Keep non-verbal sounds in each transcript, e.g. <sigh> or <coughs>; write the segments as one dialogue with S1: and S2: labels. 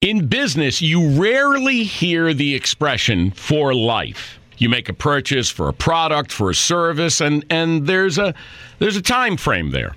S1: In business, you rarely hear the expression for life. You make a purchase for a product, for a service, and, and there's a there's a time frame there.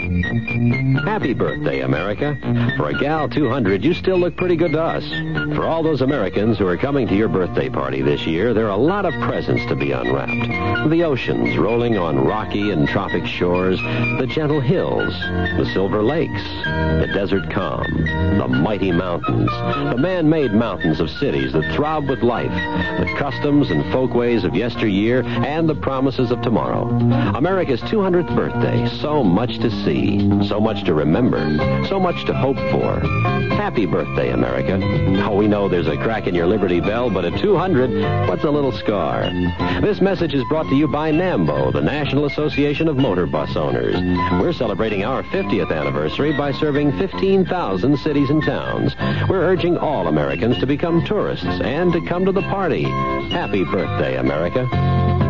S2: Happy birthday, America. For a gal 200, you still look pretty good to us. For all those Americans who are coming to your birthday party this year, there are a lot of presents to be unwrapped. The oceans rolling on rocky and tropic shores, the gentle hills, the silver lakes, the desert calm, the mighty mountains, the man-made mountains of cities that throb with life, the customs and folkways of yesteryear, and the promises of tomorrow. America's 200th birthday, so much to see, so much to remember, so much to hope for. Happy birthday, America. Oh, we know there's a crack in your Liberty Bell, but at 200, what's a little scar? This message is brought to you by NAMBO, the National Association of Motor Bus Owners. We're celebrating our 50th anniversary by serving 15,000 cities and towns. We're urging all Americans to become tourists and to come to the party. Happy birthday, America.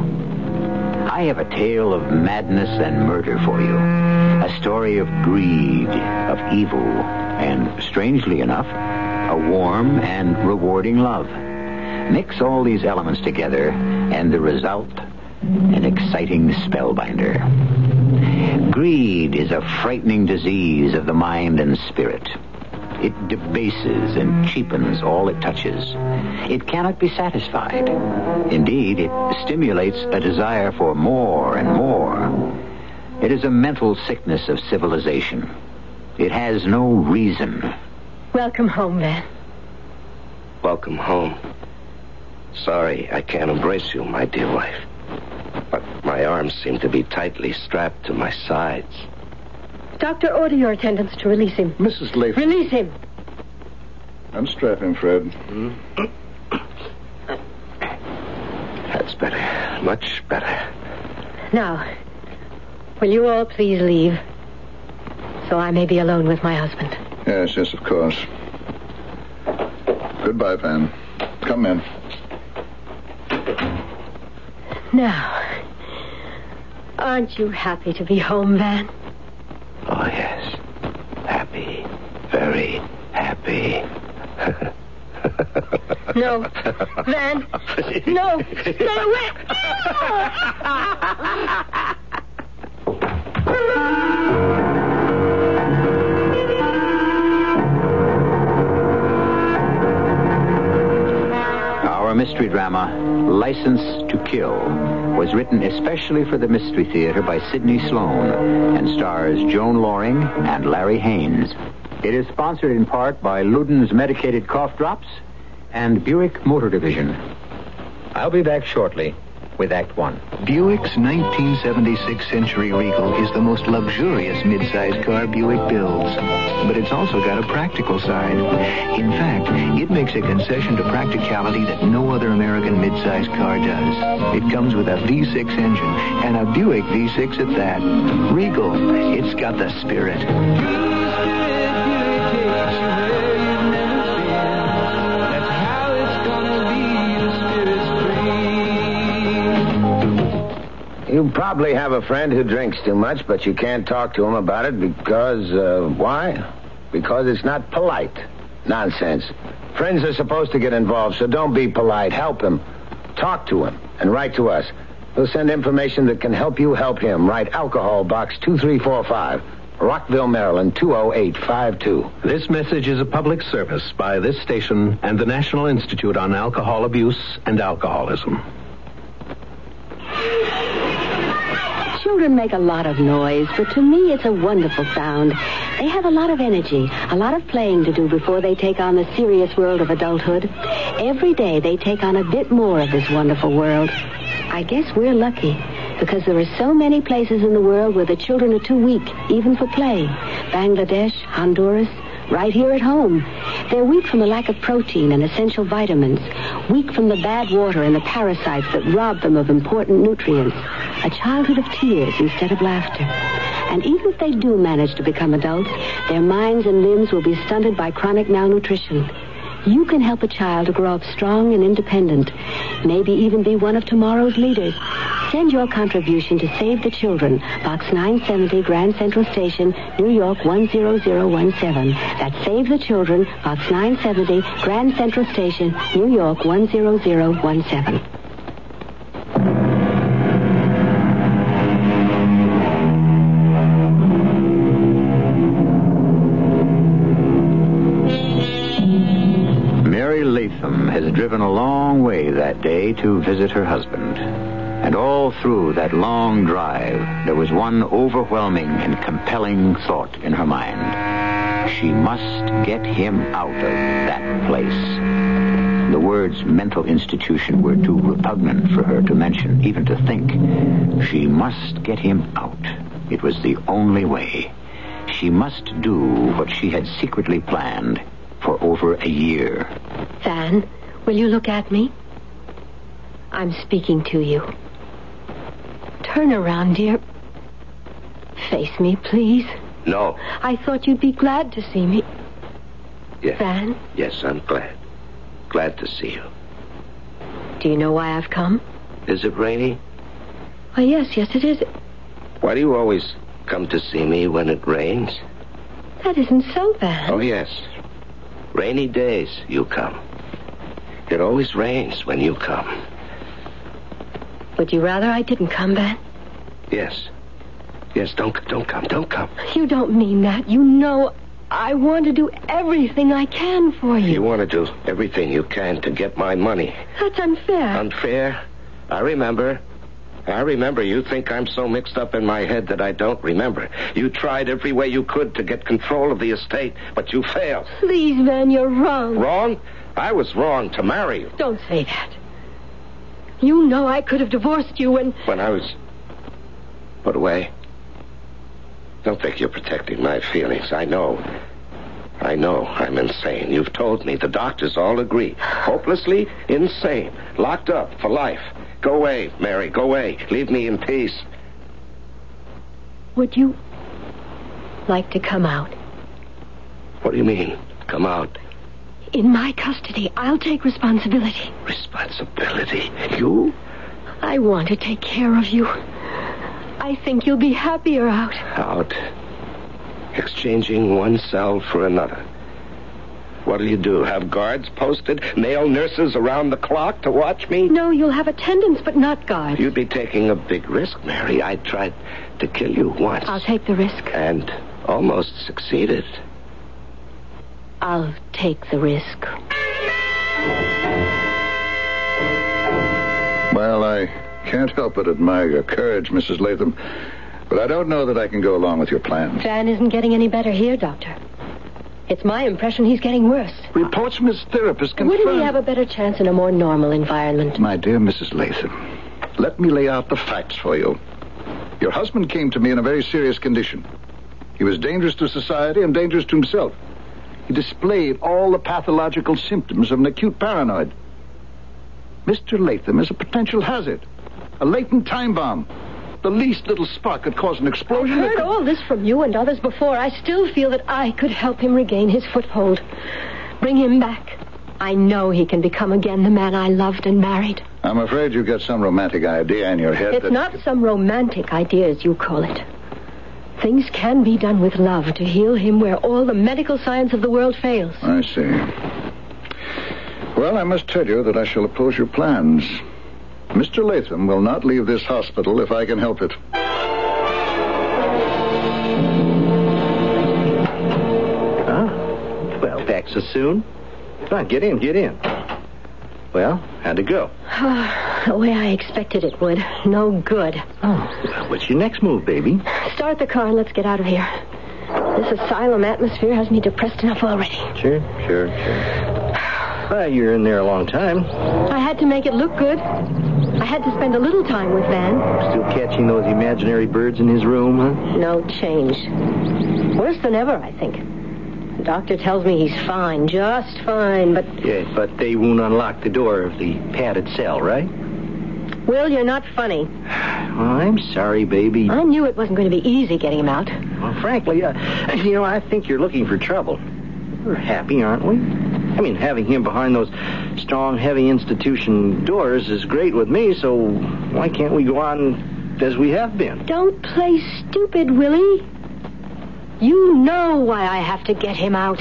S3: I have a tale of madness and murder for you. A story of greed, of evil, and strangely enough, a warm and rewarding love. Mix all these elements together, and the result, an exciting spellbinder. Greed is a frightening disease of the mind and spirit. It debases and cheapens all it touches. It cannot be satisfied. Indeed, it stimulates a desire for more and more. It is a mental sickness of civilization. It has no reason.
S4: Welcome home, Van.
S5: Welcome home. Sorry I can't embrace you, my dear wife. But my arms seem to be tightly strapped to my sides.
S4: Doctor, order your attendants to release him.
S6: Mrs. Latham.
S4: Release him.
S6: Unstrap him, Fred.
S5: Hmm? That's better. Much better.
S4: Now, Will you all please leave? So I may be alone with my husband.
S6: Yes, yes, of course. Goodbye, Van. Come in.
S4: Now, aren't you happy to be home, Van?
S5: Oh, yes. Happy. Very happy.
S4: No. Van. <laughs> No. Stay away. <laughs> <laughs>
S3: mystery drama, License to Kill, was written especially for the Mystery Theater by Sidney Slon and stars Joan Lorring and Larry Haines. It is sponsored in part by Luden's Medicated Cough Drops and Buick Motor Division. I'll be back shortly with Act One.
S7: Buick's 1976 Century Regal is the most luxurious midsize car Buick builds. But it's also got a practical side. In fact, it makes a concession to practicality that no other American midsize car does. It comes with a V6 engine, and a Buick V6 at that. Regal, it's got the spirit.
S8: You probably have a friend who drinks too much, but you can't talk to him about it because, uh, why? Because it's not polite. Nonsense. Friends are supposed to get involved, so don't be polite. Help him. Talk to him and write to us. We'll send information that can help you help him. Write Alcohol Box 2345, Rockville, Maryland 20852.
S9: This message is a public service by this station and the National Institute on Alcohol Abuse and Alcoholism.
S10: Children make a lot of noise, but to me it's a wonderful sound. They have a lot of energy, a lot of playing to do before they take on the serious world of adulthood. Every day they take on a bit more of this wonderful world. I guess we're lucky because there are so many places in the world where the children are too weak, even for play. Bangladesh, Honduras, right here at home. They're weak from the lack of protein and essential vitamins, weak from the bad water and the parasites that rob them of important nutrients, a childhood of tears instead of laughter. And even if they do manage to become adults, their minds and limbs will be stunted by chronic malnutrition. You can help a child to grow up strong and independent, maybe even be one of tomorrow's leaders. Send your contribution to Save the Children, Box 970, Grand Central Station, New York 10017. That's Save the Children, Box 970, Grand Central Station, New York 10017.
S3: To visit her husband. And all through that long drive, there was one overwhelming and compelling thought in her mind. She must get him out of that place. The words mental institution were too repugnant for her to mention, even to think. She must get him out. It was the only way. She must do what she had secretly planned for over a year.
S4: Van, will you look at me? I'm speaking to you. Turn around, dear. Face me, please.
S5: No.
S4: I thought you'd be glad to see me.
S5: Yes.
S4: Van,
S5: Yes, I'm glad. Glad to see you.
S4: do you know why I've come?
S5: Is it rainy?
S4: Why, yes, yes, it is.
S5: Why do you always come to see me when it rains?
S4: That isn't so, Van.
S5: Oh, yes. Rainy days, you come. It always rains when you come.
S4: Would you rather I didn't come, Van?
S5: Yes. Yes, don't don't come, don't come.
S4: You don't mean that. You know I want to do everything I can for you.
S5: You want to do everything you can to get my money.
S4: That's unfair.
S5: Unfair? I remember. I remember you think I'm so mixed up in my head that I don't remember. You tried every way you could to get control of the estate, but you failed.
S4: Please, Van, you're wrong.
S5: Wrong? I was wrong to marry you.
S4: Don't say that. You know I could have divorced you when.
S5: When I was put away. Don't think you're protecting my feelings. I know. I know I'm insane. You've told me. The doctors all agree. Hopelessly insane. Locked up for life. Go away, Mary. Go away. Leave me in peace.
S4: Would you like to come out?
S5: What do you mean? Come out.
S4: In my custody, I'll take responsibility.
S5: Responsibility? You?
S4: I want to take care of you. I think you'll be happier out.
S5: Out. Exchanging one cell for another. What'll you do? Have guards posted? Male nurses around the clock to watch me?
S4: No, you'll have attendants, but not guards.
S5: You'd be taking a big risk, Mary. I tried to kill you once.
S4: I'll take the risk.
S5: And almost succeeded.
S4: I'll take the risk.
S6: Well, I can't help but admire your courage, Mrs. Latham. But I don't know that I can go along with your plans.
S4: Van isn't getting any better here, Doctor. It's my impression he's getting worse.
S6: Reports from his therapist confirm...
S4: Wouldn't he have a better chance in a more normal environment?
S6: My dear Mrs. Latham, let me lay out the facts for you. Your husband came to me in a very serious condition. He was dangerous to society and dangerous to himself. He displayed all the pathological symptoms of an acute paranoid. Mr. Latham is a potential hazard, a latent time bomb. The least little spark could cause an explosion.
S4: I've heard
S6: could-
S4: all this from you and others before. I still feel that I could help him regain his foothold. Bring him back. I know he can become again the man I loved and married.
S6: I'm afraid you've got some romantic idea in your head.
S4: It's
S6: that-
S4: not some romantic idea, as you call it. Things can be done with love to heal him where all the medical science of the world fails.
S6: I see. Well, I must tell you that I shall oppose your plans. Mr. Latham will not leave this hospital if I can help it.
S11: Ah, well, back so soon? Come on, get in, get in. Well, how'd it go? <sighs>
S4: the way I expected it would. No good.
S11: Oh, what's your next move, baby?
S4: Start the car and let's get out of here. This asylum atmosphere has me depressed enough already.
S11: Sure, sure, sure. Well, you're in there a long time.
S4: I had to make it look good. I had to spend a little time with Van.
S11: Still catching those imaginary birds in his room, huh?
S4: No change. Worse than ever, I think. The doctor tells me he's fine, just fine, but.
S11: Yeah, but they won't unlock the door of the padded cell, right?
S4: Will, you're not funny.
S11: Well, I'm sorry, baby.
S4: I knew it wasn't going to be easy getting him out.
S11: Well, frankly, uh, <laughs> you know, I think you're looking for trouble. We're happy, aren't we? I mean, having him behind those strong, heavy institution doors is great with me, so why can't we go on as we have been?
S4: Don't play stupid, Willie. You know why I have to get him out.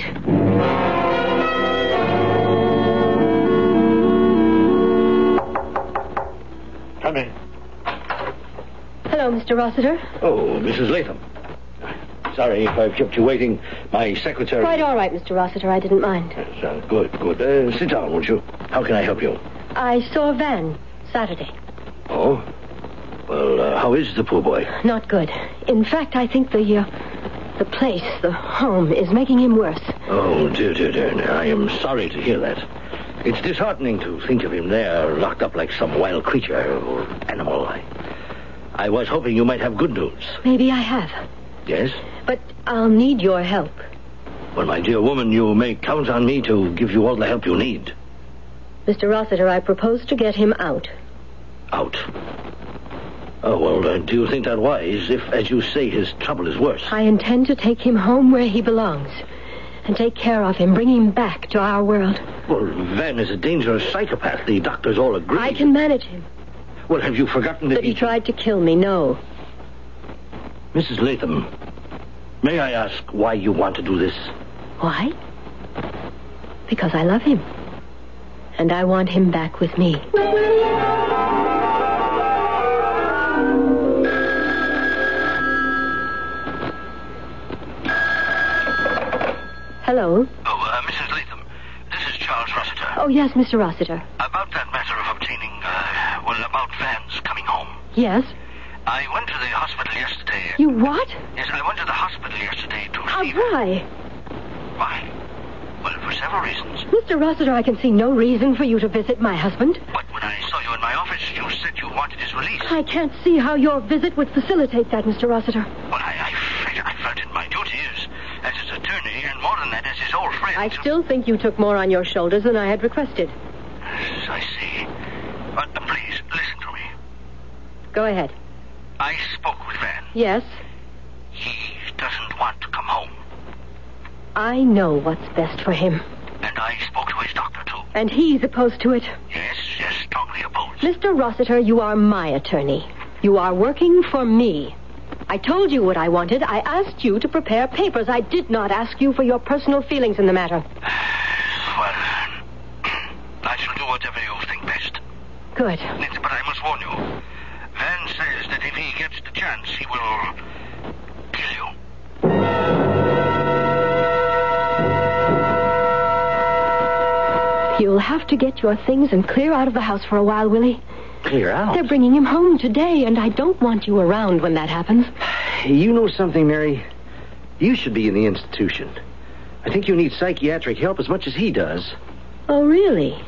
S11: Come in.
S4: Hello, Mr. Rossiter.
S11: Oh, Mrs. Latham. Sorry if I've kept you waiting. My secretary.
S4: Quite all right, Mr. Rossiter. I didn't mind.
S11: Yes, uh, good, good. Uh, sit down, won't you? How can I help you?
S4: I saw Van Saturday.
S11: Oh? Well, uh, how is the poor boy?
S4: Not good. In fact, I think the uh, the place, the home, is making him worse.
S11: Oh, dear, dear, dear. I am sorry to hear that. It's disheartening to think of him there, locked up like some wild creature or animal. I, I was hoping you might have good news.
S4: Maybe I have,
S11: Yes?
S4: but I'll need your help.
S11: Well, my dear woman, you may count on me to give you all the help you need.
S4: Mr. Rossiter, I propose to get him out.
S11: Out. Oh, well, uh, do you think that wise if, as you say, his trouble is worse?
S4: I intend to take him home where he belongs and take care of him, bring him back to our world.
S11: Well, Van is a dangerous psychopath. The doctors all agree.
S4: I can manage him.
S11: Well, have you forgotten that,
S4: That he tried to kill me, no.
S11: Mrs. Latham, may I ask why you want to do this?
S4: Why? Because I love him. And I want him back with me. Hello.
S11: Oh, uh, Mrs. Latham, this is Charles Rossiter.
S4: Oh, yes, Mr. Rossiter.
S11: About that matter of obtaining, uh, well, about Van's coming home.
S4: Yes?
S11: I went to the hospital yesterday.
S4: You what?
S11: Yes, I went to the hospital yesterday to
S4: Uh,
S11: see.
S4: why?
S11: Why? Well, for several reasons.
S4: Mr. Rossiter, I can see no reason for you to visit my husband.
S11: But when I saw you in my office, you said you wanted his release.
S4: I can't see how your visit would facilitate that, Mr. Rossiter.
S11: I
S4: still think you took more on your shoulders than I had requested.
S11: Yes, I see. But please, listen to me.
S4: Go ahead.
S11: I spoke with Van.
S4: Yes. He doesn't want to come home. I know what's best for him.
S12: And I spoke to his doctor, too.
S4: And he's opposed to it.
S12: Yes, yes, strongly opposed.
S4: Mr. Rossiter, you are my attorney. You are working for me. I told you what I wanted. I asked you to prepare papers. I did not ask you for your personal feelings in the matter. <sighs>
S12: Well, I shall do whatever you think best.
S4: Good.
S12: But I must warn you. Van says that if he gets the chance, he will kill you.
S4: You'll have to get your things and clear out of the house for a while, Willie.
S11: Clear out?
S4: They're bringing him home today, and I don't want you around when that happens.
S11: You know something, Mary? You should be in the institution. I think you need psychiatric help as much as he does.
S4: Oh, really?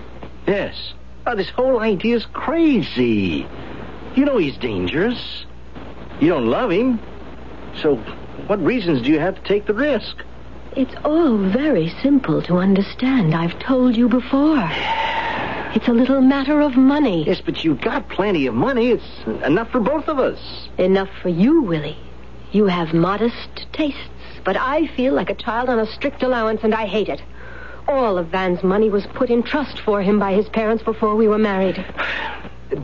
S11: Yes. Oh, this whole idea's crazy. You know he's dangerous. You don't love him. So, what reasons do you have to take the risk?
S4: It's all very simple to understand. I've told you before. It's a little matter of money.
S11: Yes, but you've got plenty of money. It's enough for both of us.
S4: Enough for you, Willie. You have modest tastes, but I feel like a child on a strict allowance, and I hate it. All of Van's money was put in trust for him by his parents before we were married.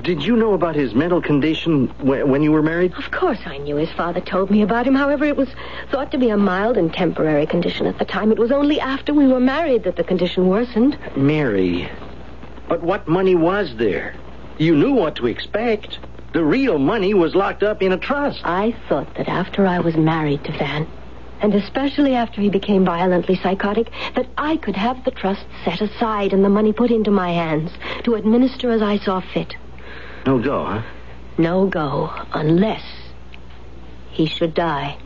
S11: Did you know about his mental condition when, when you were married?
S4: Of course I knew his father told me about him. However, it was thought to be a mild and temporary condition at the time. It was only after we were married that the condition worsened.
S11: Mary, but what money was there? You knew what to expect. The real money was locked up in a trust.
S4: I thought that after I was married to Van, and especially after he became violently psychotic, that I could have the trust set aside and the money put into my hands to administer as I saw fit.
S11: No go, huh?
S4: No go, unless he should die.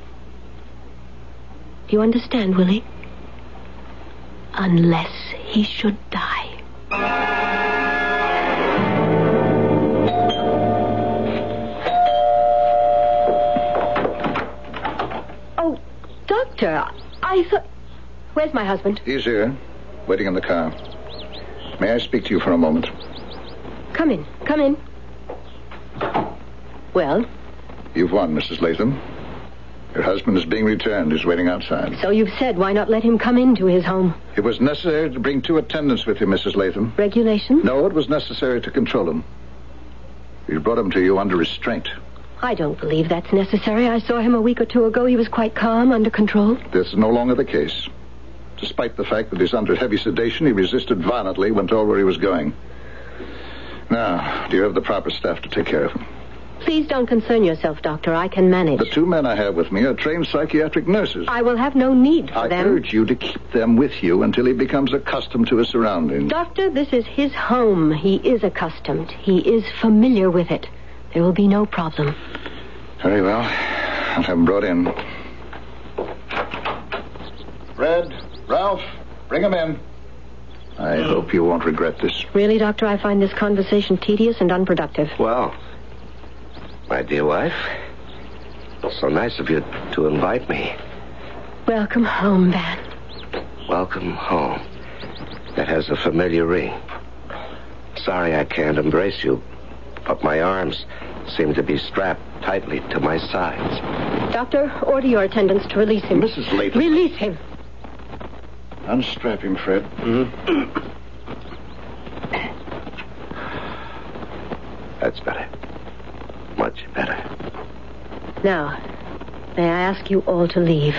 S4: Do you understand, Willie? Unless he should die. Oh, Doctor, I thought. Where's my husband?
S6: He's here, waiting in the car. May I speak to you for a moment?
S4: Come in. Come in. Well,
S6: You've won, Mrs. Latham. Your husband is being returned. He's waiting outside.
S4: so you've said why not let him come into his home?
S6: It was necessary to bring two attendants with you, Mrs. Latham.
S4: Regulation?
S6: No, it was necessary to control him. We brought him to you under restraint.
S4: I don't believe that's necessary. I saw him a week or two ago. He was quite calm, under control.
S6: This is no longer the case. Despite the fact that he's under heavy sedation, he resisted violently when told where he was going. Now, do you have the proper staff to take care of him?
S4: Please don't concern yourself, Doctor. I can manage.
S6: The two men I have with me are trained psychiatric nurses.
S4: I will have no need for
S6: I
S4: them.
S6: urge you to keep them with you until he becomes accustomed to his surroundings.
S4: Doctor, this is his home. He is accustomed. He is familiar with it. There will be no problem.
S6: Very well. I'll have him brought in. Red, Ralph, bring him in. I hope you won't regret this.
S4: Really, Doctor, I find this conversation tedious and unproductive.
S5: Well, my dear wife, so nice of you to invite me.
S4: Welcome home, Van.
S5: Welcome home. That has a familiar ring. Sorry I can't embrace you, but my arms seem to be strapped tightly to my sides.
S4: Doctor, order your attendants to release him.
S6: Mrs. Latham.
S4: Release him.
S6: Unstrap him, Fred. Mm-hmm. <coughs>
S5: That's better. Much better.
S4: Now, may I ask you all to leave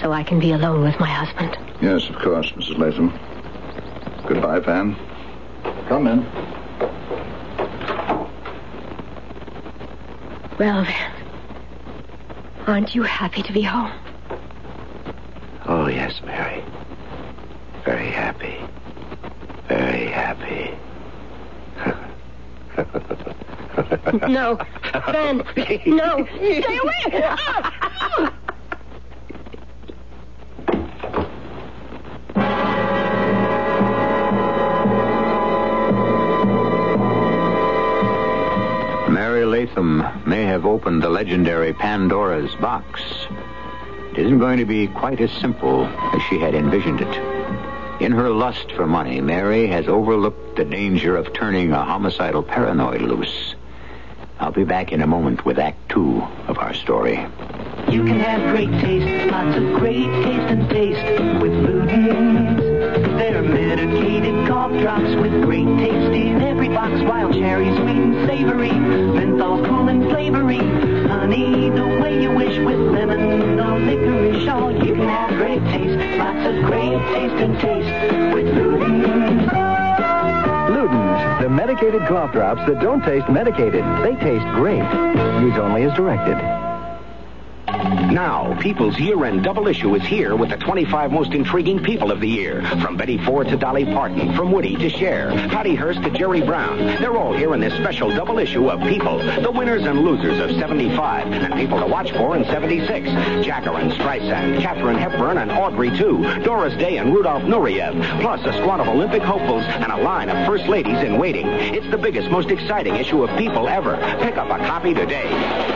S4: so I can be alone with my husband?
S6: Yes, of course, Mrs. Latham. Goodbye, Van. Come in.
S4: Well, Van, aren't you happy to be home?
S5: Oh, yes, Mary. Very happy. Very happy. <laughs>
S4: No. Van, no. Stay away. Ah!
S3: Mary Latham may have opened the legendary Pandora's box. It isn't going to be quite as simple as she had envisioned it. In her lust for money, Mary has overlooked the danger of turning a homicidal paranoid loose. I'll be back in a moment with Act Two of our story.
S13: You can have great taste, lots of great taste and taste with Luden's. They're medicated cough drops with great taste in every box. Wild cherry, sweet and savory, menthol cool and flavory. Honey, the way you wish with lemon or licorice. Oh, you can have great taste, lots of great taste and taste with Luden's.
S14: Ludens, the medicated cough drops that don't taste medicated. They taste great. Use only as directed.
S15: Now, People's year-end double issue is here with the 25 most intriguing people of the year. From Betty Ford to Dolly Parton, from Woody to Cher, Patty Hearst to Jerry Brown. They're all here in this special double issue of People, the winners and losers of 75, and people to watch for in 76. Jacqueline Streisand, Katharine Hepburn, and Audrey too. Doris Day and Rudolf Nureyev, plus a squad of Olympic hopefuls and a line of first ladies in waiting. It's the biggest, most exciting issue of People ever. Pick up a copy today.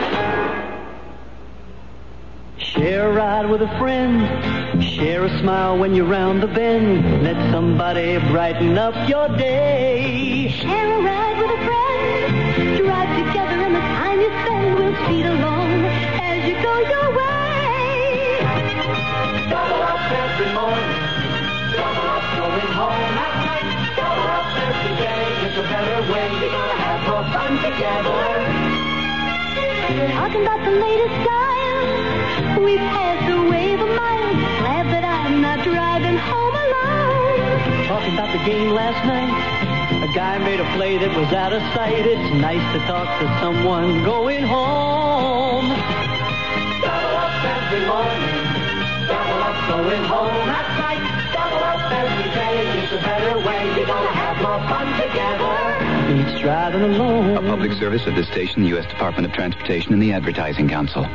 S13: Share a ride with a friend. Share a smile when you're round the bend. Let somebody brighten up your day.
S16: Share a ride with a friend. Drive together and the time you spend will speed along as you go your way.
S13: Double up every morning. Double up going home at night. Double up every day. It's a better way. We're gonna have more fun together.
S16: Talking about the latest style. We've passed the wave of miles. Glad that I'm not driving home alone.
S13: Talking about the game last night. A guy made a play that was out of sight. It's nice to talk to someone going home. Double up every morning. Double up going home at night. Double up every day. It's a better way. We're gonna have more fun together. Each driving alone.
S17: A public service of this station, the U.S. Department of Transportation, and the Advertising Council.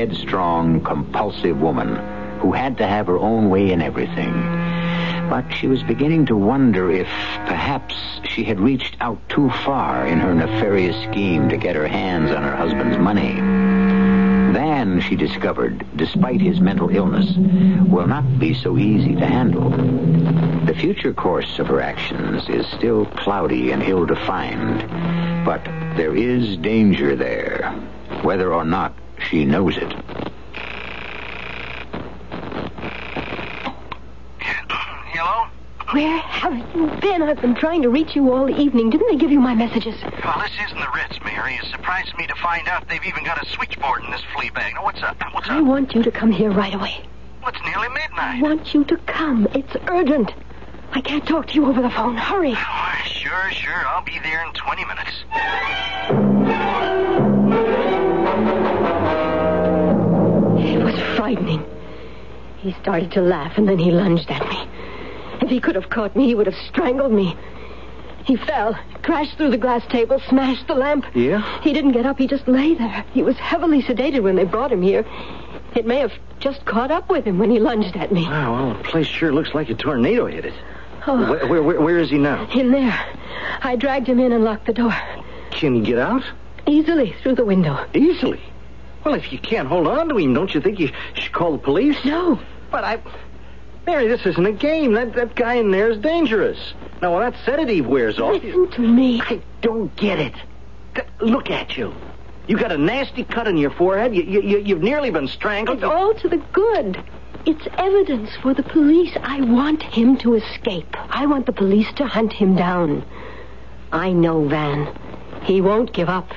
S3: Headstrong, compulsive woman who had to have her own way in everything. But she was beginning to wonder if perhaps she had reached out too far in her nefarious scheme to get her hands on her husband's money. Van, she discovered, despite his mental illness, will not be so easy to handle. The future course of her actions is still cloudy and ill-defined, but there is danger there, whether or not she knows it. Hello?
S4: Where have you been? I've been trying to reach you all evening. Didn't they give you my messages?
S12: Well, this isn't the Ritz, Mary. It surprises me to find out they've even got a switchboard in this flea bag. Now, what's up? What's up?
S4: I want you to come here right away.
S12: Well, it's nearly midnight.
S4: I want you to come. It's urgent. I can't talk to you over the phone. Hurry.
S12: Oh, sure, sure. I'll be there in 20 minutes.
S4: Was frightening. He started to laugh and then he lunged at me. If he could have caught me, he would have strangled me. He fell, crashed through the glass table, smashed the lamp.
S11: Yeah?
S4: He didn't get up. He just lay there. He was heavily sedated when they brought him here. It may have just caught up with him when he lunged at me.
S11: Wow, well, the place sure looks like a tornado hit it.
S4: Oh.
S11: Where, where, where, where is he now?
S4: In there. I dragged him in and locked the door.
S11: Can he get out?
S4: Easily through the window.
S11: Easily? Well, if you can't hold on to him, don't you think you should call the police?
S4: No.
S11: But I. Mary, this isn't a game. That, that guy in there is dangerous. Now, when that sedative wears off.
S4: Listen to me.
S11: I don't get it. Look at you. You got a nasty cut on your forehead. You, you, you, you've nearly been strangled.
S4: It's all to the good. It's evidence for the police. I want him to escape. I want the police to hunt him down. I know Van. He won't give up.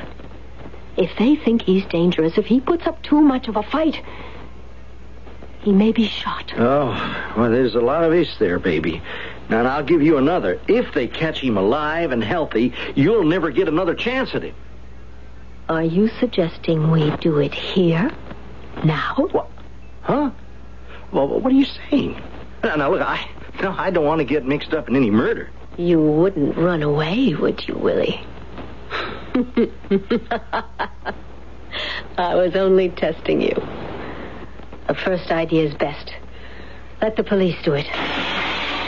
S4: If they think he's dangerous, if he puts up too much of a fight, he may be shot.
S11: Oh, well, there's a lot of ifs there, baby. Now, and I'll give you another. If they catch him alive and healthy, you'll never get another chance at him.
S4: Are you suggesting we do it here? Now?
S11: What? Huh? Well, what are you saying? Now, now look, I, no, I don't want to get mixed up in any murder.
S4: You wouldn't run away, would you, Willie? <laughs> I was only testing you. A first idea is best. Let the police do it.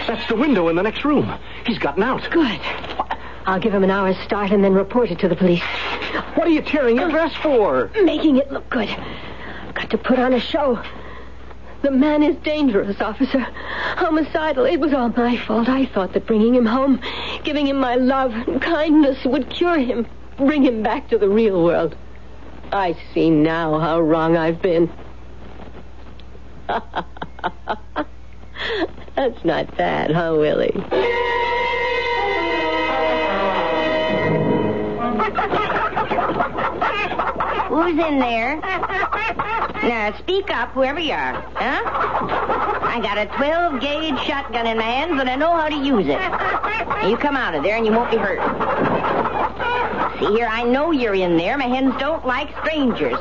S11: That's the window in the next room. He's gotten out.
S4: Good. I'll give him an hour's start and then report it to the police.
S11: What are you tearing your dress for?
S4: Making it look good. I've got to put on a show. The man is dangerous, officer. Homicidal. It was all my fault. I thought that bringing him home, giving him my love and kindness would cure him, bring him back to the real world. I see now how wrong I've been. <laughs> That's not bad, huh, Willie?
S18: Who's in there? Now, speak up, whoever you are. Huh? I got a 12 gauge shotgun in my hands, and I know how to use it. Now, you come out of there, and you won't be hurt. See here, I know you're in there. My hens don't like strangers.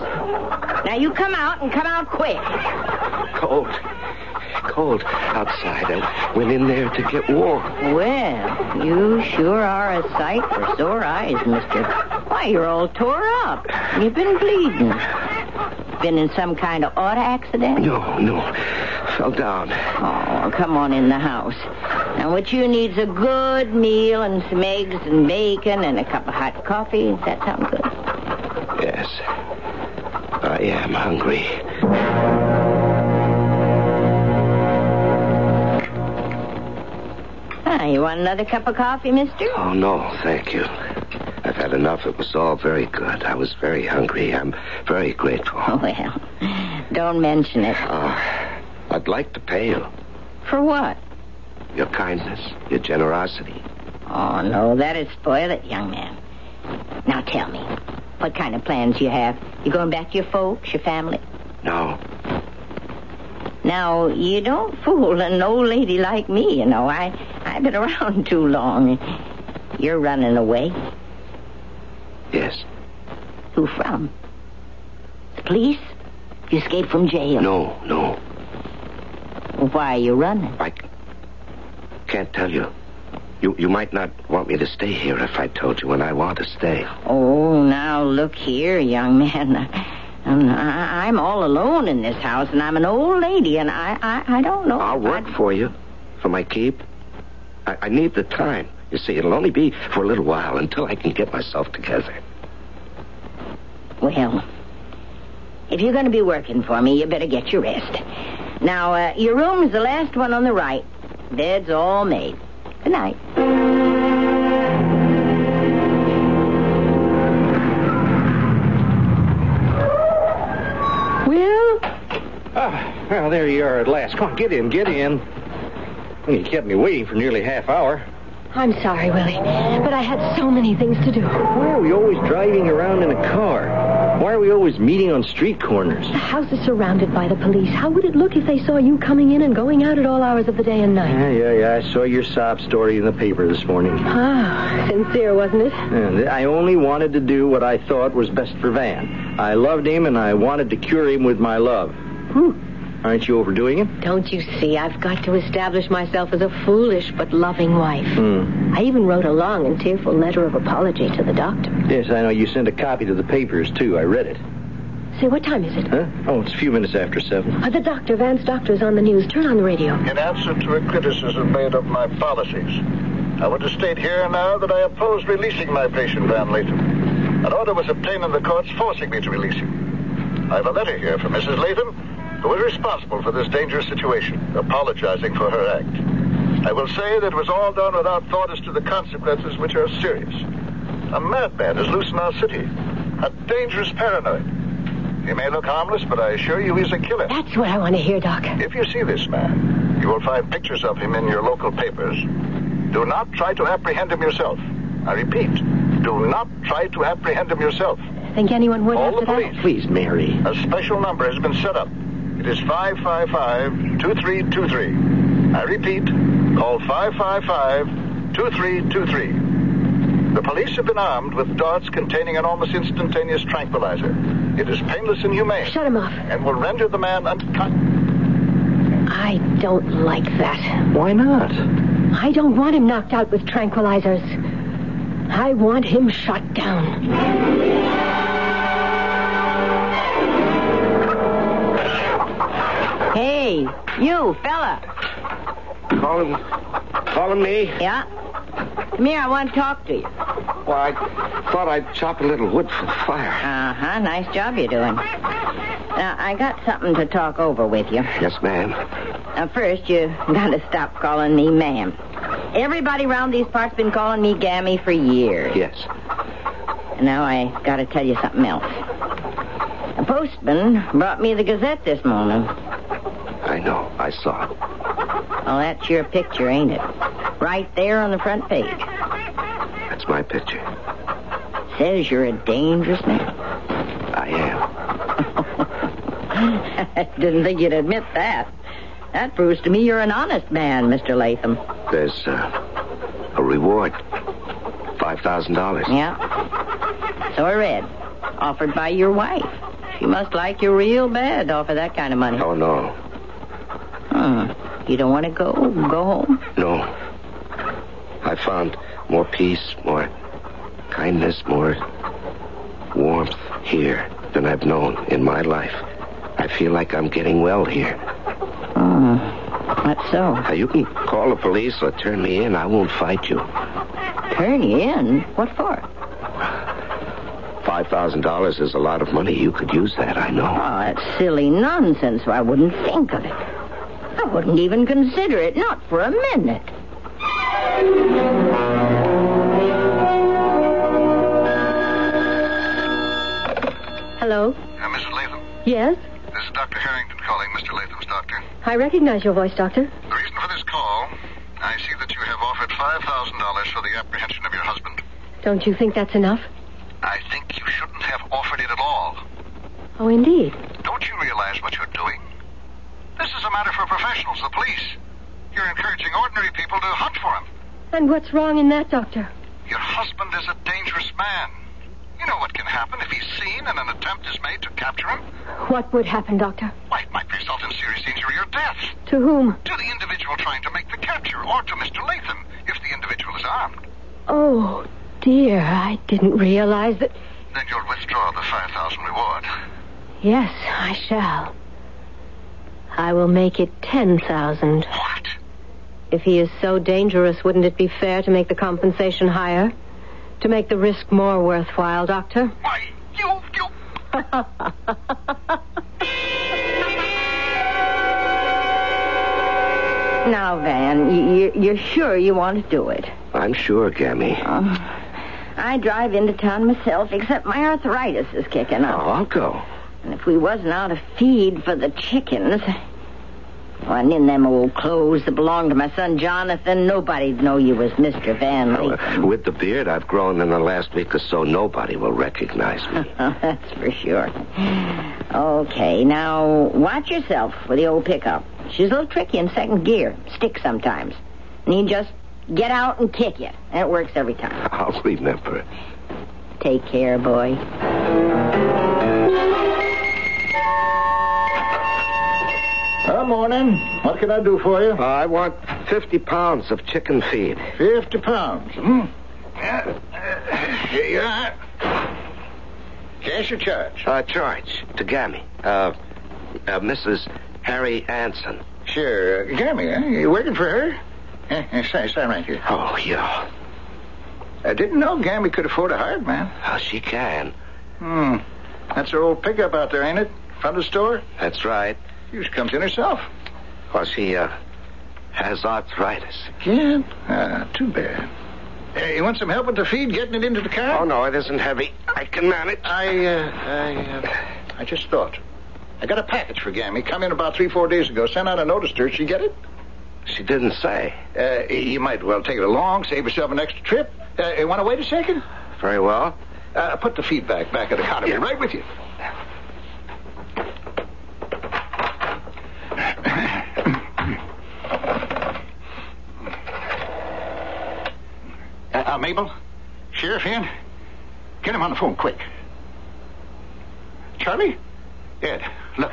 S18: Now, you come out, and come out quick.
S5: Cold. Cold outside. I went in there to get warm.
S18: Well, you sure are a sight for sore eyes, mister. Why, you're all tore up. You've been bleeding. Been in some kind of auto accident?
S5: No, no. Fell down.
S18: Oh, come on in the house. Now, what you need's a good meal and some eggs and bacon and a cup of hot coffee. Does that sound good?
S5: Yes. I am hungry.
S18: Ah, you want another cup of coffee, mister?
S5: Oh, no, thank you. I've had enough. It was all very good. I was very hungry. I'm very grateful.
S18: Oh, <laughs> Well, don't mention it.
S5: Uh, I'd like to pay you.
S18: For what?
S5: Your kindness, your generosity.
S18: Oh, no, that'd spoil it, young man. Now tell me, what kind of plans you have? You going back to your folks, your family?
S5: No.
S18: Now, you don't fool an old lady like me, you know. I, I've been around too long. You're running away.
S5: Yes.
S18: Who from? The police? You escaped from jail?
S5: No, no.
S18: Why are you running?
S5: I can't tell you. You you might not want me to stay here if I told you, and I want to stay.
S18: Oh, now look here, young man. I'm, I- I'm all alone in this house, and I'm an old lady, and I I, I don't know.
S5: I'll work for you, for my keep. I, I need the time. You see, it'll only be for a little while until I can get myself together.
S18: Well, if you're going to be working for me, you better get your rest. Now, uh, your room's the last one on the right. Bed's all made. Good night.
S4: Will?
S11: Ah, well, there you are at last. Come on, get in, get in. You kept me waiting for nearly half hour.
S4: I'm sorry, Willie, but I had so many things to do.
S11: Why are we always driving around in a car? Why are we always meeting on street corners?
S4: The house is surrounded by the police. How would it look if they saw you coming in and going out at all hours of the day and night?
S11: Yeah, yeah, yeah. I saw your sob story in the paper this morning.
S4: Ah, sincere, wasn't it?
S11: And I only wanted to do what I thought was best for Van. I loved him, and I wanted to cure him with my love.
S4: Whew.
S11: Aren't you overdoing it?
S4: Don't you see? I've got to establish myself as a foolish but loving wife.
S11: Hmm.
S4: I even wrote a long and tearful letter of apology to the doctor.
S11: Yes, I know. You sent a copy to the papers, too. I read it.
S4: Say, what time is it?
S11: Huh? Oh, it's a few minutes after seven.
S4: Uh, the doctor, Van's doctor, is on the news. Turn on the radio.
S6: In answer to a criticism made of my policies, I want to state here and now that I oppose releasing my patient, Van Latham. An order was obtained in the courts forcing me to release him. I have a letter here from Mrs. Latham, who is responsible for this dangerous situation, apologizing for her act. I will say that it was all done without thought as to the consequences, which are serious. A madman is loose in our city, a dangerous paranoid. He may look harmless, but I assure you he's a killer.
S4: That's what I want to hear, Doc.
S6: If you see this man, you will find pictures of him in your local papers. Do not try to apprehend him yourself. I repeat, do not try to apprehend him yourself.
S4: Think anyone would
S6: All
S4: after
S6: the
S4: that?
S6: police.
S11: Please, Mary.
S6: A special number has been set up. It is 555-2323. I repeat, call 555-2323. The police have been armed with darts containing an almost instantaneous tranquilizer. It is painless and humane.
S4: Shut him off.
S6: And will render the man unconscious.
S4: I don't like that.
S11: Why not?
S4: I don't want him knocked out with tranquilizers. I want him shot down.
S18: Hey, you, fella.
S5: Calling, calling me?
S18: Yeah? Come here, I want to talk to you.
S5: Well, I thought I'd chop a little wood for the fire.
S18: Uh huh. Nice job you're doing. Now, I got something to talk over with you.
S5: Yes, ma'am.
S18: Now, first, you gotta stop calling me ma'am. Everybody around these parts been calling me Gammy for years.
S5: Yes.
S18: And now I gotta tell you something else. A postman brought me the Gazette this morning.
S5: Know. I saw it.
S18: Well, that's your picture, ain't it? Right there on the front page.
S5: That's my picture.
S18: Says you're a dangerous man.
S5: I am.
S18: I <laughs> didn't think you'd admit that. That proves to me you're an honest man, Mr. Latham.
S5: There's uh, a reward. $5,000.
S18: Yeah. So I read. Offered by your wife. She must like you real bad to offer that kind of money.
S5: Oh, no.
S18: You don't want to go? Go home?
S5: No. I found more peace, more kindness, more warmth here than I've known in my life. I feel like I'm getting well here.
S18: Hmm. That's so.
S5: Now, you can call the police or turn me in. I won't fight you.
S18: Turn you in? What for?
S5: $5,000 is a lot of money. You could use that, I know.
S18: Oh, that's silly nonsense. I wouldn't think of it. I wouldn't even consider it, not for a minute.
S4: Hello?
S6: Uh, Mrs. Latham,
S4: Yes?
S6: this is Dr. Harrington calling, Mr. Latham's doctor.
S4: I recognize your voice, Doctor.
S6: The reason for this call, I see that you have offered $5,000 for the apprehension of your husband.
S4: Don't you think that's enough?
S6: I think you shouldn't have offered it at all.
S4: Oh, indeed.
S6: Don't you realize what you're doing? This is a matter for professionals, the police. You're encouraging ordinary people to hunt for him.
S4: And what's wrong in that, Doctor?
S6: Your husband is a dangerous man. You know what can happen if he's seen and an attempt is made to capture him?
S4: What would happen, Doctor?
S6: Why, it might result in serious injury or death.
S4: To whom?
S6: To the individual trying to make the capture, or to Mr. Latham, if the individual is armed.
S4: Oh, dear. I didn't realize that.
S6: Then you'll withdraw the 5000 reward.
S4: Yes, I shall. I will make it 10,000.
S6: What?
S4: If he is so dangerous, wouldn't it be fair to make the compensation higher? To make the risk more worthwhile, Doctor?
S6: Why, you, you...
S18: Now, Van, you- you- you're sure you want to do it?
S5: I'm sure, Gammy.
S18: Oh, I drive into town myself, except my arthritis is kicking up. Oh.
S5: I'll go.
S18: And if we wasn't out of feed for the chickens, and in them old clothes that belonged to my son Jonathan, nobody'd know you was Mr. Van Latham. <laughs>
S5: With the beard I've grown in the last week or so, nobody will recognize me. <laughs>
S18: That's for sure. Okay, now watch yourself with the old pickup. She's a little tricky in second gear. Sticks sometimes. And you just get out and kick it. And it works every time.
S5: I'll remember.
S18: Take care, boy.
S6: Good morning. What can I do for you?
S5: Uh, I want 50 pounds of chicken feed.
S6: 50 pounds. Hmm? Yeah, uh, here you are. Cash or charge?
S5: Uh, charge to Gammy. Uh, uh, Mrs. Harry Anson.
S6: Sure. Uh, Gammy, huh? You working for her? Eh, eh, sign, sign right here.
S5: Oh, yeah.
S6: I didn't know Gammy could afford a hired man.
S5: Oh, she can.
S6: Hmm. That's her old pickup out there, ain't it? Front of the store?
S5: That's right.
S6: She comes in herself.
S5: Well, she, uh, has arthritis.
S6: Can't? Ah, too bad. Hey, you want some help with the feed, getting it into the car?
S5: Oh, no, it isn't heavy. I can manage.
S6: I, uh, I, uh, I just thought. I got a package for Gammy. Come in about three, four days ago. Sent out a notice to her. She get it?
S5: She didn't say.
S6: Uh, you might well take it along, save yourself an extra trip. Uh, you want to wait a second?
S5: Very well.
S6: Uh, put the feedback back at the counter. Be right with you. Uh, Mabel? Sheriff in? Get him on the phone, quick. Charlie? Ed, look.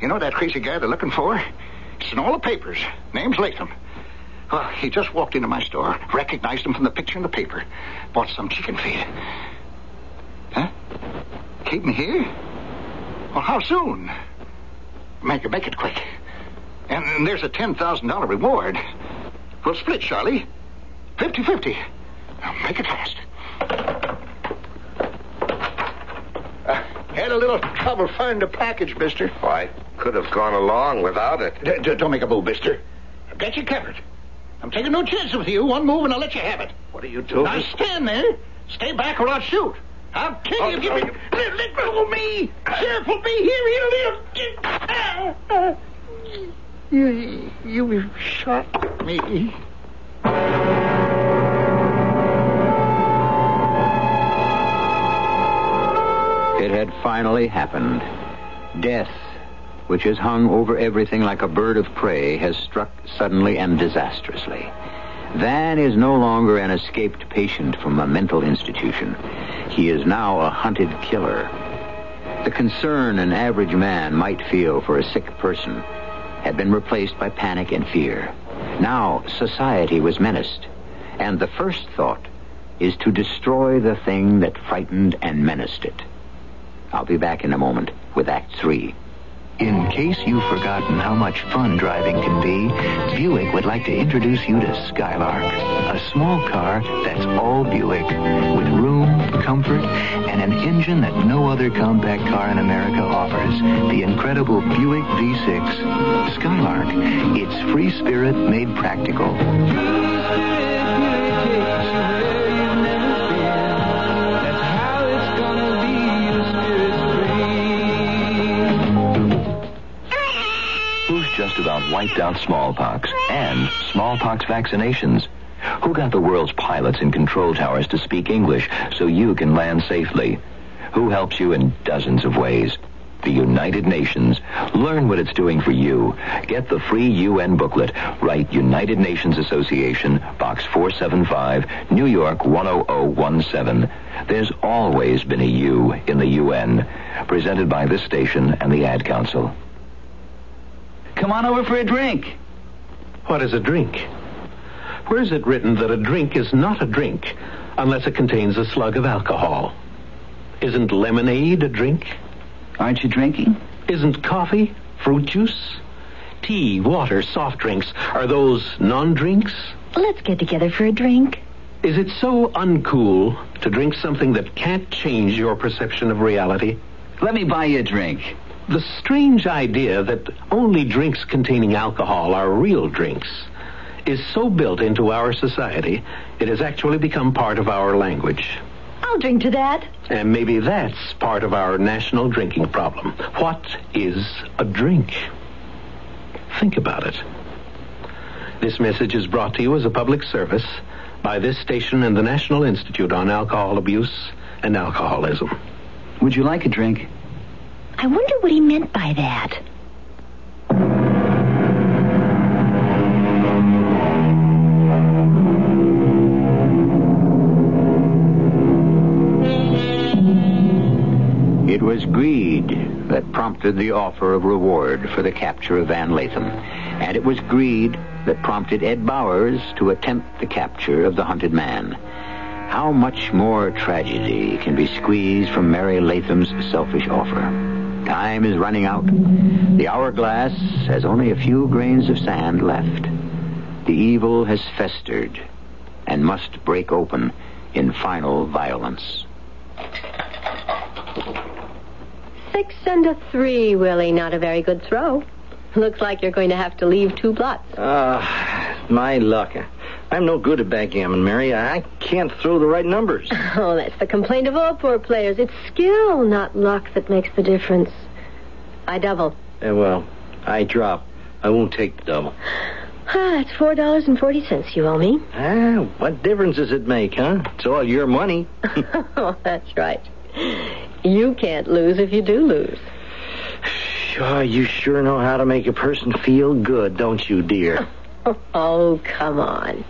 S6: You know that crazy guy they're looking for? It's in all the papers. Name's Latham. Well, he just walked into my store, recognized him from the picture in the paper, bought some chicken feed. Huh? Keep him here? Well, how soon? Make it, make it quick. And, and there's a $10,000 reward. We'll split, Charlie. 50-50. Now, make it fast. Uh, Had a little trouble finding the package, mister.
S5: I could have gone along without it.
S6: D- d- don't make a move, mister. I've got you covered. I'm taking no chances with you. One move and I'll let you have it.
S5: What are you doing?
S6: Now stand there. Stay back or I'll shoot. I'll kill
S5: Oh,
S6: you. Give me.
S5: no.
S6: Let, let go of me. Sheriff will be here. He'll live. Ah, ah. You, you shot me.
S3: It had finally happened. Death, which has hung over everything like a bird of prey, has struck suddenly and disastrously. Van is no longer an escaped patient from a mental institution. He is now a hunted killer. The concern an average man might feel for a sick person had been replaced by panic and fear. Now society was menaced, and the first thought is to destroy the thing that frightened and menaced it. I'll be back in a moment with Act Three.
S7: In case you've forgotten how much fun driving can be, Buick would like to introduce you to Skylark, a small car that's all Buick, with room, comfort, and an engine that no other compact car in America offers. The incredible Buick V6. Skylark. It's free spirit made practical.
S19: Just about wiped out smallpox and smallpox vaccinations? Who got the world's pilots in control towers to speak English so you can land safely? Who helps you in dozens of ways? The United Nations. Learn what it's doing for you. Get the free UN booklet. Write United Nations Association, Box 475, New York 10017. There's always been a U in the UN. Presented by this station and the Ad Council.
S20: Come on over for a drink.
S9: What is a drink? Where is it written that a drink is not a drink unless it contains a slug of alcohol? Isn't lemonade a drink?
S20: Aren't you drinking?
S9: Isn't coffee fruit juice? Tea, water, soft drinks, are those non-drinks?
S10: Let's get together for a drink.
S9: Is it so uncool to drink something that can't change your perception of reality?
S20: Let me buy you a drink.
S9: The strange idea that only drinks containing alcohol are real drinks is so built into our society, it has actually become part of our language.
S10: I'll drink to that.
S9: And maybe that's part of our national drinking problem. What is a drink? Think about it. This message is brought to you as a public service by this station and the National Institute on Alcohol Abuse and Alcoholism.
S20: Would you like a drink?
S10: I wonder what he meant by that.
S3: It was greed that prompted the offer of reward for the capture of Van Latham. And it was greed that prompted Ed Bowers to attempt the capture of the hunted man. How much more tragedy can be squeezed from Mary Latham's selfish offer? Time is running out. The hourglass has only a few grains of sand left. The evil has festered and must break open in final violence.
S4: Six and a three, Willie. Not a very good throw. Looks like you're going to have to leave two blots.
S11: Ah, my luck. I'm no good at backgammon, Mary. I can't throw the right numbers. <laughs>
S4: Oh, that's the complaint of all poor players. It's skill, not luck, that makes the difference. I double.
S11: Eh, well, I drop. I won't take the double. <sighs>
S4: Ah, it's four dollars and forty cents you owe me.
S11: Ah, what difference does it make, huh? It's all your money. <laughs>
S4: oh, that's right. You can't lose if you do lose.
S11: Sure, you sure know how to make a person feel good, don't you, dear? <laughs>
S4: Oh, come on.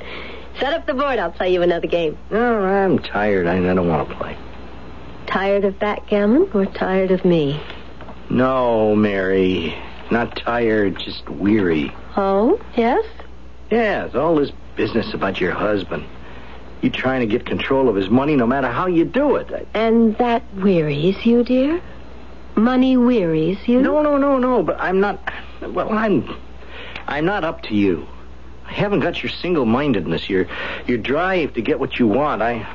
S4: Set up the board. I'll play you another game.
S11: No, I'm tired. I, I don't want to play.
S4: Tired of backgammon or tired of me?
S11: No, Mary. Not tired, just weary.
S4: Oh, yes?
S11: Yes, all this business about your husband. You trying to get control of his money no matter how you do it. I-
S4: And that wearies you, dear? Money wearies you?
S11: No, no, no, no. But I'm not. Well, I'm. I'm not up to you. I haven't got your single-mindedness, your your drive to get what you want. I.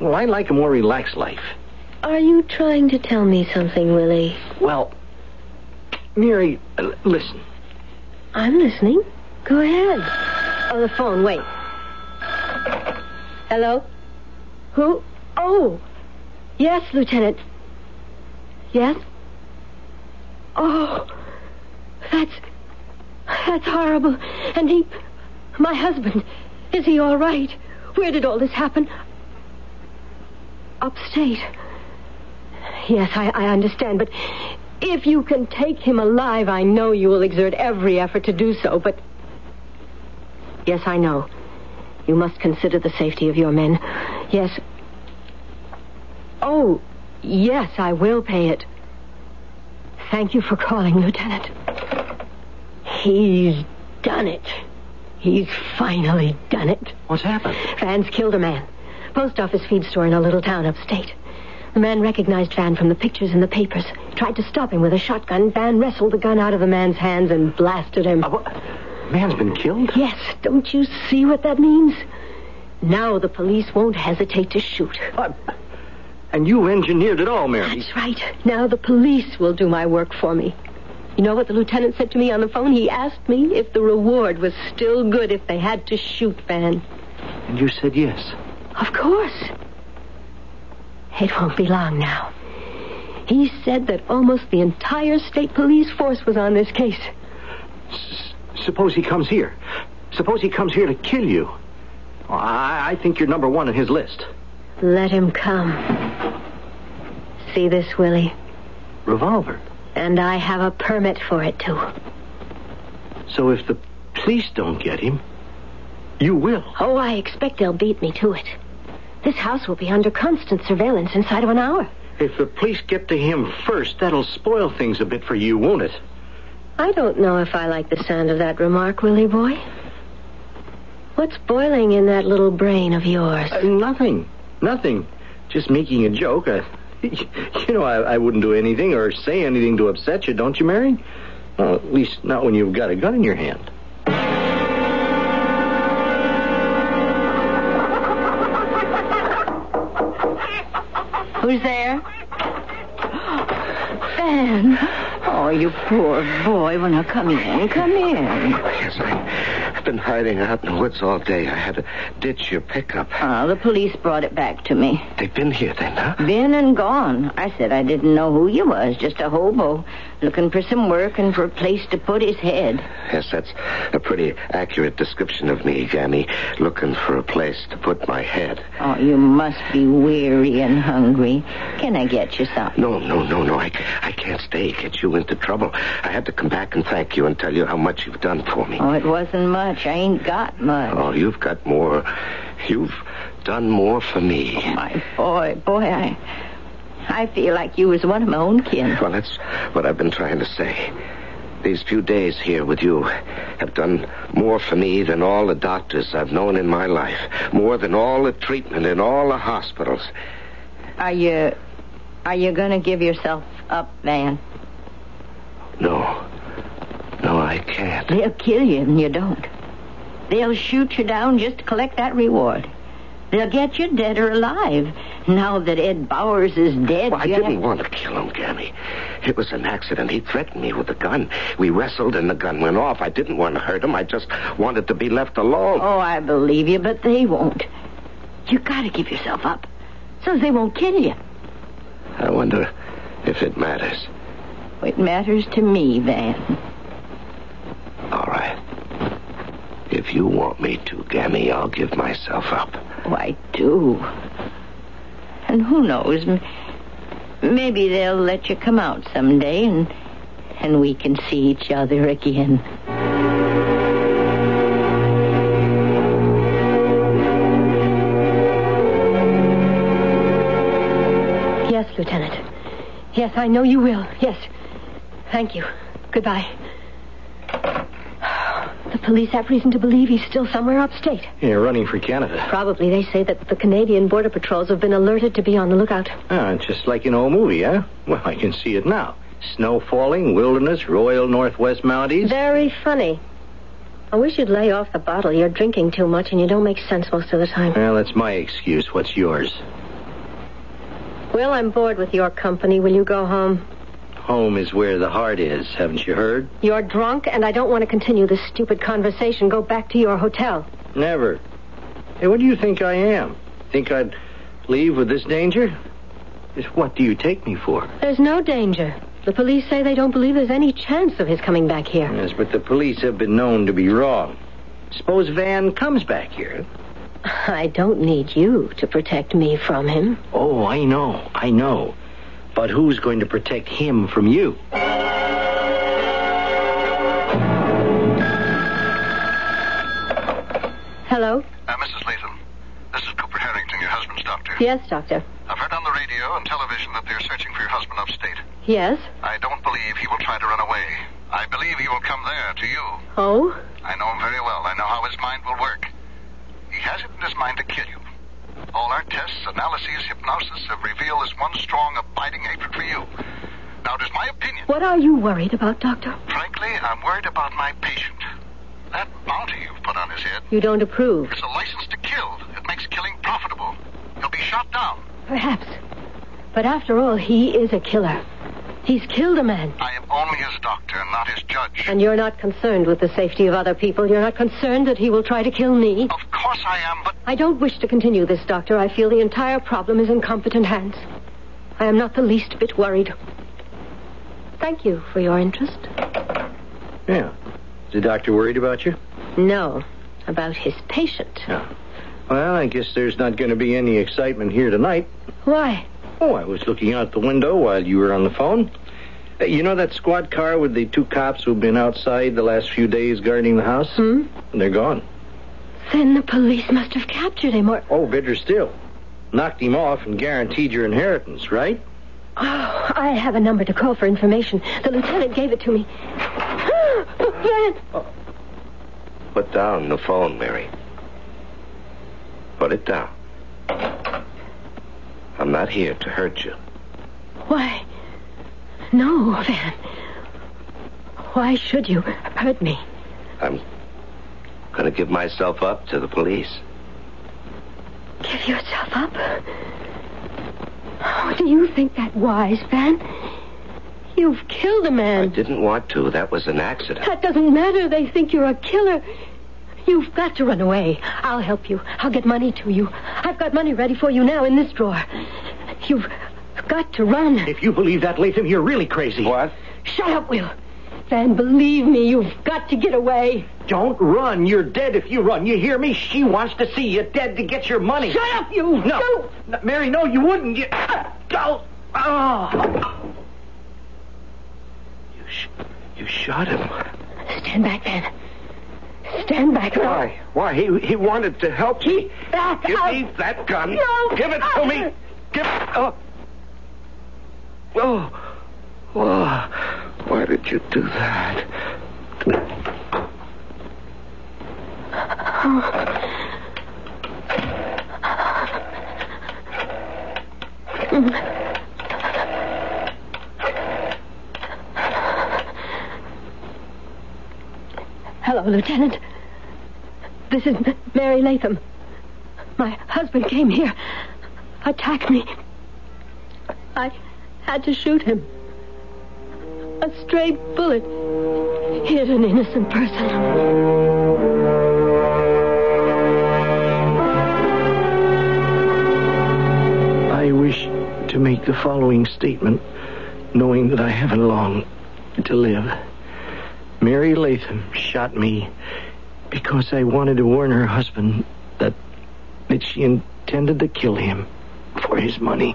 S11: Well, I like a more relaxed life.
S4: Are you trying to tell me something, Willie?
S11: Well, Mary, uh, listen.
S4: I'm listening. Go ahead. Oh, the phone. Wait. Hello? Who? Oh. Yes, Lieutenant. Yes? Oh. That's. That's horrible. And he. My husband. Is he all right? Where did all this happen? Upstate. Yes, I, I understand, but if you can take him alive, I know you will exert every effort to do so, but. Yes, I know. You must consider the safety of your men. Yes. Oh, yes, I will pay it. Thank you for calling, Lieutenant. He's done it. He's finally done it.
S11: What's happened?
S4: Van's killed a man. Post office feed store in a little town upstate. The man recognized Van from the pictures in the papers. Tried to stop him with a shotgun. Van wrestled the gun out of the man's hands and blasted him.
S11: Uh, a man's been killed?
S4: Yes. Don't you see what that means? Now the police won't hesitate to shoot.
S11: And you engineered it all, Mary.
S4: That's right. Now the police will do my work for me. You know what the lieutenant said to me on the phone? He asked me if the reward was still good if they had to shoot Van.
S11: And you said yes.
S4: Of course. It won't be long now. He said that almost the entire state police force was on this case.
S11: Suppose he comes here. Suppose he comes here to kill you. I, I think you're number one on his list.
S4: Let him come. See this, Willie?
S11: Revolver.
S4: And I have a permit for it, too.
S11: So if the police don't get him, you will.
S4: Oh, I expect they'll beat me to it. This house will be under constant surveillance inside of an hour.
S11: If the police get to him first, that'll spoil things a bit for you, won't it?
S4: I don't know if I like the sound of that remark, Willie boy. What's boiling in that little brain of yours?
S11: Uh, nothing. Nothing. Just making a joke. Uh, <laughs> you know, I, I wouldn't do anything or say anything to upset you, don't you, Mary? Well, at least not when you've got a gun in your hand. <laughs>
S18: Who's there? Ben. Oh, you poor boy. Well, now come in. Come in.
S5: Yes, I, I've been hiding out in the woods all day. I had to ditch your pickup.
S18: Oh, the police brought it back to me.
S5: They've been here then, huh?
S18: Been and gone. I said I didn't know who you was. Just a hobo looking for some work and for a place to put his head.
S5: Yes, that's a pretty accurate description of me, Gammy. Looking for a place to put my head.
S18: Oh, you must be weary and hungry. Can I get you something?
S5: No, no, no, no. I, I can't stay. Get you into trouble. I had to come back and thank you and tell you how much you've done for me.
S18: Oh, it wasn't much. I ain't got much.
S5: Oh, you've got more. You've done more for me.
S18: Oh, my boy, boy, I, I feel like you was one of my own kin.
S5: Well, that's what I've been trying to say. These few days here with you have done more for me than all the doctors I've known in my life. More than all the treatment in all the hospitals.
S18: Are you, are you gonna give yourself up, Van?
S5: No. No, I can't.
S18: They'll kill you and you don't. They'll shoot you down just to collect that reward. They'll get you dead or alive. Now that Ed Bowers is dead,
S5: Well, I
S18: you
S5: didn't
S18: have-
S5: want to kill him, Gammy. It was an accident. He threatened me with a gun. We wrestled and the gun went off. I didn't want to hurt him. I just wanted to be left alone.
S18: Oh, I believe you, but they won't. You gotta give yourself up. So they won't kill you.
S5: I wonder if it matters.
S18: It matters to me, Van.
S5: All right. If you want me to, Gammy, I'll give myself up.
S18: Oh, I do. And who knows? Maybe they'll let you come out someday and and we can see each other again.
S4: Yes, Lieutenant. Yes, I know you will. Yes. Thank you. Goodbye. Police have reason to believe he's still somewhere upstate.
S11: Yeah, running for Canada.
S4: Probably they say that the Canadian Border Patrols have been alerted to be on the lookout.
S11: Ah, just like an old movie, huh? Well, I can see it now. Snow falling, wilderness, Royal Northwest Mounties.
S4: Very funny. I wish you'd lay off the bottle. You're drinking too much and you don't make sense most of the time.
S11: Well, that's my excuse. What's yours?
S4: Well, I'm bored with your company. Will you go home?
S11: Home is where the heart is, haven't you heard?
S4: You're drunk, and I don't want to continue this stupid conversation. Go back to your hotel.
S11: Never. Hey, what do you think I am? Think I'd leave with this danger? Just what do you take me for?
S4: There's no danger. The police say they don't believe there's any chance of his coming back here.
S11: Yes, but the police have been known to be wrong. Suppose Van comes back here. <sighs>
S4: I don't need you to protect me from him.
S11: Oh, I know, I know. But who's going to protect him from you?
S4: Hello?
S6: Uh, Mrs. Latham, this is Cooper Harrington, your husband's doctor.
S4: Yes, doctor.
S6: I've heard on the radio and television that they're searching for your husband upstate.
S4: Yes?
S6: I don't believe he will try to run away. I believe he will come there to you.
S4: Oh?
S6: I know him very well. I know how his mind will work. He has it in his mind to kill you. All our tests, analyses, hypnosis have revealed this one strong, abiding hatred for you. Now, it is my opinion.
S4: What are you worried about, doctor?
S6: Frankly, I'm worried about my patient. That bounty you've put on his head,
S4: You don't approve.
S6: it's a license to kill. It makes killing profitable. He'll be shot down.
S4: Perhaps. But after all, he is a killer. He's killed a man.
S6: I am only his doctor, not his judge.
S4: And you're not concerned with the safety of other people. You're not concerned that he will try to kill me.
S6: Of course I am, but
S4: I don't wish to continue this, Doctor. I feel the entire problem is in competent hands. I am not the least bit worried. Thank you for your interest.
S11: Yeah. Is the doctor worried about you?
S4: No, about his patient.
S11: Well, I guess there's not going to be any excitement here tonight.
S4: Why?
S11: Oh, I was looking out the window while you were on the phone. Uh, You know that squad car with the two cops who've been outside the last few days guarding the house?
S4: Hmm?
S11: They're gone.
S4: Then the police must have captured him, or.
S11: Oh, better still. Knocked him off and guaranteed your inheritance, right?
S4: Oh, I have a number to call for information. The lieutenant gave it to me. Van!
S5: Put down the phone, Mary. Put it down. I'm not here to hurt you.
S4: Why? No, Van. Why should you hurt me?
S5: I'm gonna give myself up to the police.
S4: Give yourself up? Oh, do you think that wise, Van? You've killed a man.
S5: I didn't want to. That was an accident.
S4: That doesn't matter. They think you're a killer. You've got to run away. I'll help you. I'll get money to you. I've got money ready for you now in this drawer. You've got to run.
S11: If you believe that, Latham, you're really crazy.
S5: What?
S4: Shut up, Will. Van, believe me, you've got to get away.
S11: Don't run. You're dead if you run. You hear me? She wants to see you dead to get your money.
S4: Shut up, you!
S11: No.
S4: Go!
S11: No, Mary, no, you wouldn't. You... Go! Oh. Ah.
S5: You, sh- you shot him.
S4: Stand back, Van. Back.
S5: Why? Why? He he wanted to help me.
S4: Back
S5: Give
S4: up.
S5: me that gun.
S4: No.
S5: Give it to me. Give it. Oh. Oh. Oh. Why did you do that?
S4: Hello, Lieutenant. This is Mary Latham. My husband came here, attacked me. I had to shoot him. A stray bullet hit an innocent person.
S11: I wish to make the following statement, knowing that I haven't long to live. Mary Latham shot me because I wanted to warn her husband that that she intended to kill him for his money.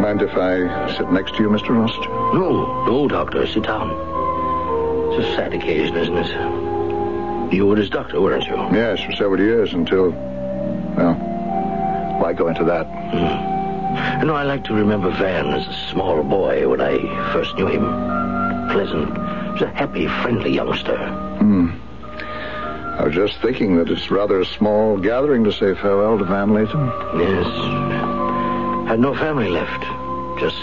S6: Mind if I sit next to you, Mr. Rost?
S11: No, no, Doctor, sit down. It's a sad occasion, isn't it? You were his doctor, weren't you?
S6: Yes, for several years until. Well, why go into that? Hmm.
S11: You know, I like to remember Van as a small boy when I first knew him. Pleasant. He was a happy, friendly youngster.
S6: Hmm. I was just thinking that it's rather a small gathering to say farewell to Van Latham.
S11: Yes. Had no family left. Just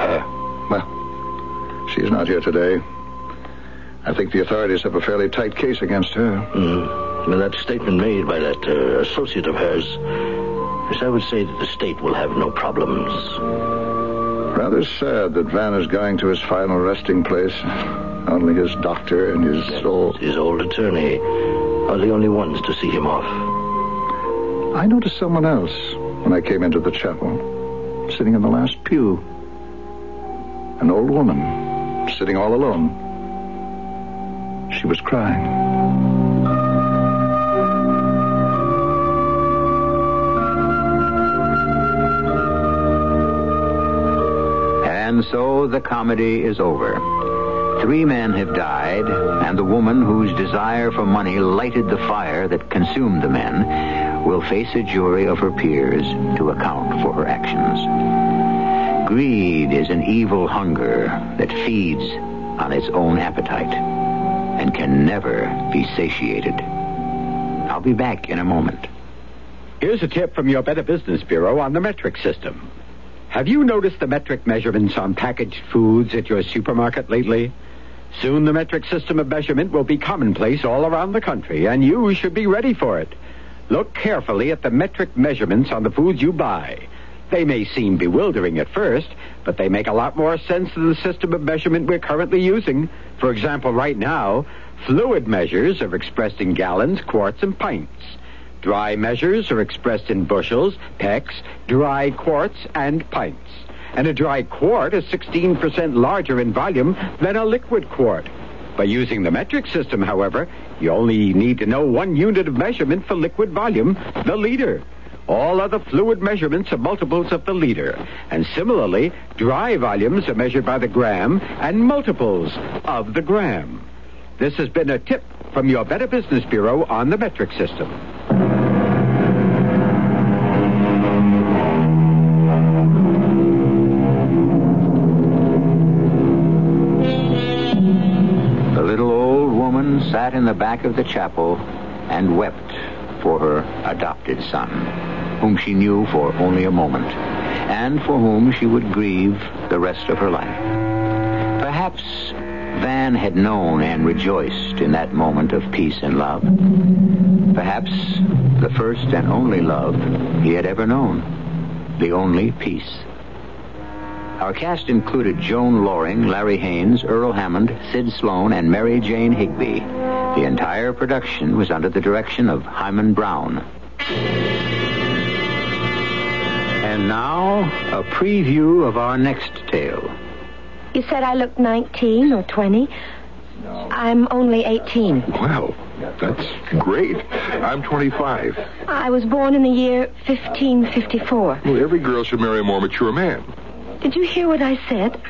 S11: her.
S6: Well, she's not here today. I think the authorities have a fairly tight case against her.
S11: Mm. With that statement made by that uh, associate of hers, yes, I would say that the state will have no problems.
S6: Rather sad that Van is going to his final resting place. Only his doctor and his old...
S11: His old attorney are the only ones to see him off.
S6: I noticed someone else when I came into the chapel, sitting in the last pew. An old woman, sitting all alone. She was crying.
S3: And so the comedy is over. Three men have died, and the woman whose desire for money lighted the fire that consumed the men will face a jury of her peers to account for her actions. Greed is an evil hunger that feeds on its own appetite and can never be satiated. I'll be back in a moment.
S21: Here's a tip from your Better Business Bureau on the metric system. Have you noticed the metric measurements on packaged foods at your supermarket lately? Soon the metric system of measurement will be commonplace all around the country, and you should be ready for it. Look carefully at the metric measurements on the foods you buy. They may seem bewildering at first, but they make a lot more sense than the system of measurement we're currently using. For example, right now, fluid measures are expressed in gallons, quarts, and pints. Dry measures are expressed in bushels, pecks, dry quarts, and pints. And a dry quart is 16% larger in volume than a liquid quart. By using the metric system, however, you only need to know one unit of measurement for liquid volume, the liter. All other fluid measurements are multiples of the liter. And similarly, dry volumes are measured by the gram and multiples of the gram. This has been a tip from your Better Business Bureau on the metric system.
S3: In the back of the chapel and wept for her adopted son, whom she knew for only a moment, and for whom she would grieve the rest of her life. Perhaps Van had known and rejoiced in that moment of peace and love. Perhaps the first and only love he had ever known. The only peace. Our cast included Joan Lorring, Larry Haines, Earl Hammond, Sid Slon, and Mary Jane Higby. The entire production was under the direction of Himan Brown. And now, a preview of our next tale.
S4: You said I looked 19 or 20. I'm only 18.
S22: Well, that's great. I'm 25.
S4: I was born in the year 1554.
S22: Well, every girl should marry a more mature man.
S4: Did you hear what I said?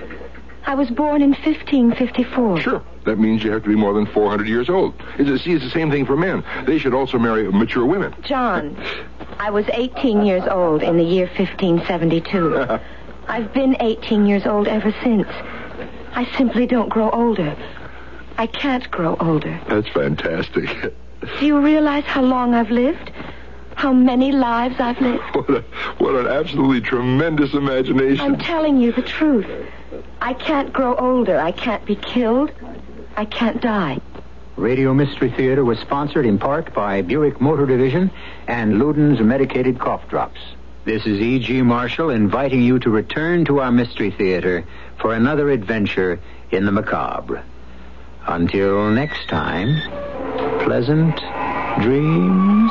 S4: I was born in 1554.
S22: Sure. That means you have to be more than 400 years old. It's, see, it's the same thing for men. They should also marry mature women.
S4: John, I was 18 years old in the year 1572. <laughs> I've been 18 years old ever since. I simply don't grow older. I can't grow older.
S22: That's fantastic. <laughs>
S4: Do you realize how long I've lived? How many lives I've lived? <laughs>
S22: What, a, what an absolutely tremendous imagination.
S4: I'm telling you the truth. I can't grow older. I can't be killed. I can't die.
S3: Radio Mystery Theater was sponsored in part by Buick Motor Division and Luden's Medicated Cough Drops. This is E.G. Marshall inviting you to return to our Mystery Theater for another adventure in the macabre. Until next time, pleasant dreams.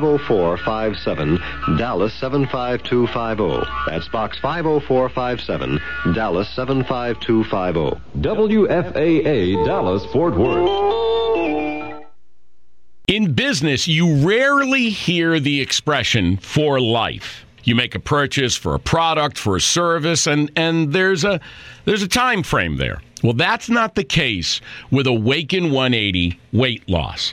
S23: 50457, Dallas 75250. That's Box 50457, Dallas 75250.
S24: WFAA Dallas Fort Worth.
S1: In business, you rarely hear the expression for life. You make a purchase for a product, for a service, and, and there's a there's a time frame there. Well, that's not the case with Awaken 180 weight loss.